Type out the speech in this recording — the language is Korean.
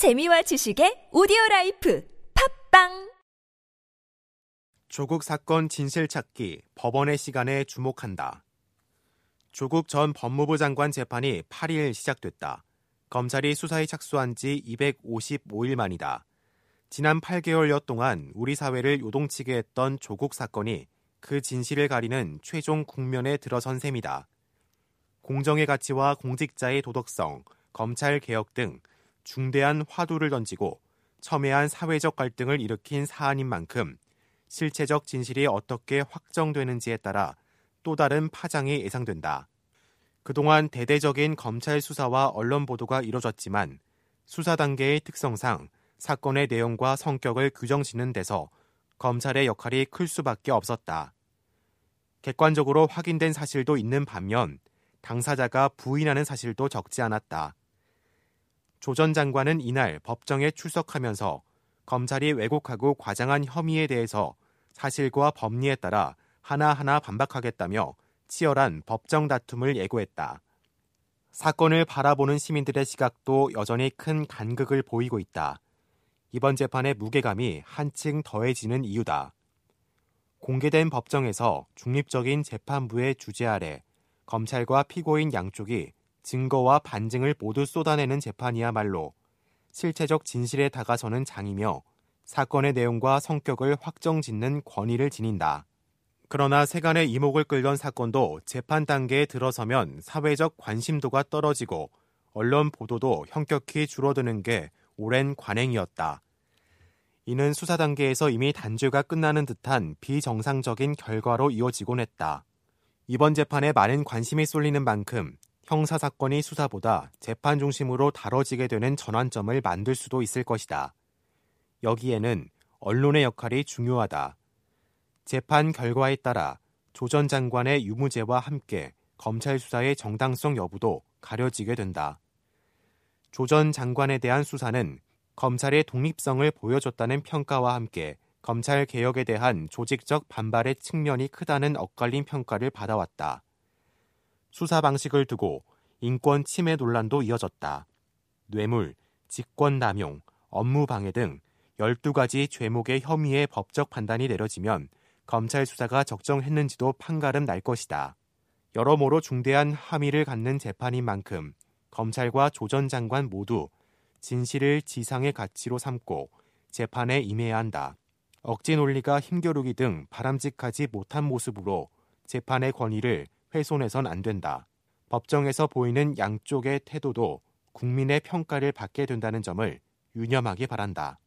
재미와 지식의 오디오 life 팟빵 조국 사건 진실 찾기 법원의 시간에 주목한다. 조국 전 법무부 장관 재판이 8일 시작됐다. 검찰이 수사에 착수한 지 255일 만이다. 지난 8개월여 동안 우리 사회를 요동치게 했던 조국 사건이 그 진실을 가리는 최종 국면에 들어선 셈이다. 공정의 가치와 공직자의 도덕성, 검찰 개혁 등 중대한 화두를 던지고 첨예한 사회적 갈등을 일으킨 사안인 만큼 실체적 진실이 어떻게 확정되는지에 따라 또 다른 파장이 예상된다. 그동안 대대적인 검찰 수사와 언론 보도가 이뤄졌지만 수사 단계의 특성상 사건의 내용과 성격을 규정 짓는 데서 검찰의 역할이 클 수밖에 없었다. 객관적으로 확인된 사실도 있는 반면 당사자가 부인하는 사실도 적지 않았다. 조 전 장관은 이날 법정에 출석하면서 검찰이 왜곡하고 과장한 혐의에 대해서 사실과 법리에 따라 하나하나 반박하겠다며 치열한 법정 다툼을 예고했다. 사건을 바라보는 시민들의 시각도 여전히 큰 간극을 보이고 있다. 이번 재판의 무게감이 한층 더해지는 이유다. 공개된 법정에서 중립적인 재판부의 주재 아래 검찰과 피고인 양쪽이 증거와 반증을 모두 쏟아내는 재판이야말로 실체적 진실에 다가서는 장이며 사건의 내용과 성격을 확정 짓는 권위를 지닌다. 그러나 세간의 이목을 끌던 사건도 재판 단계에 들어서면 사회적 관심도가 떨어지고 언론 보도도 현격히 줄어드는 게 오랜 관행이었다. 이는 수사 단계에서 이미 단죄가 끝나는 듯한 비정상적인 결과로 이어지곤 했다. 이번 재판에 많은 관심이 쏠리는 만큼 형사 사건이 수사보다 재판 중심으로 다뤄지게 되는 전환점을 만들 수도 있을 것이다. 여기에는 언론의 역할이 중요하다. 재판 결과에 따라 조 전 장관의 유무죄와 함께 검찰 수사의 정당성 여부도 가려지게 된다. 조 전 장관에 대한 수사는 검찰의 독립성을 보여줬다는 평가와 함께 검찰 개혁에 대한 조직적 반발의 측면이 크다는 엇갈린 평가를 받아왔다. 수사 방식을 두고 인권 침해 논란도 이어졌다. 뇌물, 직권 남용, 업무 방해 등 12가지 죄목의 혐의의 법적 판단이 내려지면 검찰 수사가 적정했는지도 판가름 날 것이다. 여러모로 중대한 함의를 갖는 재판인 만큼 검찰과 조 전 장관 모두 진실을 지상의 가치로 삼고 재판에 임해야 한다. 억지 논리가 힘겨루기 등 바람직하지 못한 모습으로 재판의 권위를 훼손해선 안 된다. 법정에서 보이는 양쪽의 태도도 국민의 평가를 받게 된다는 점을 유념하기 바란다.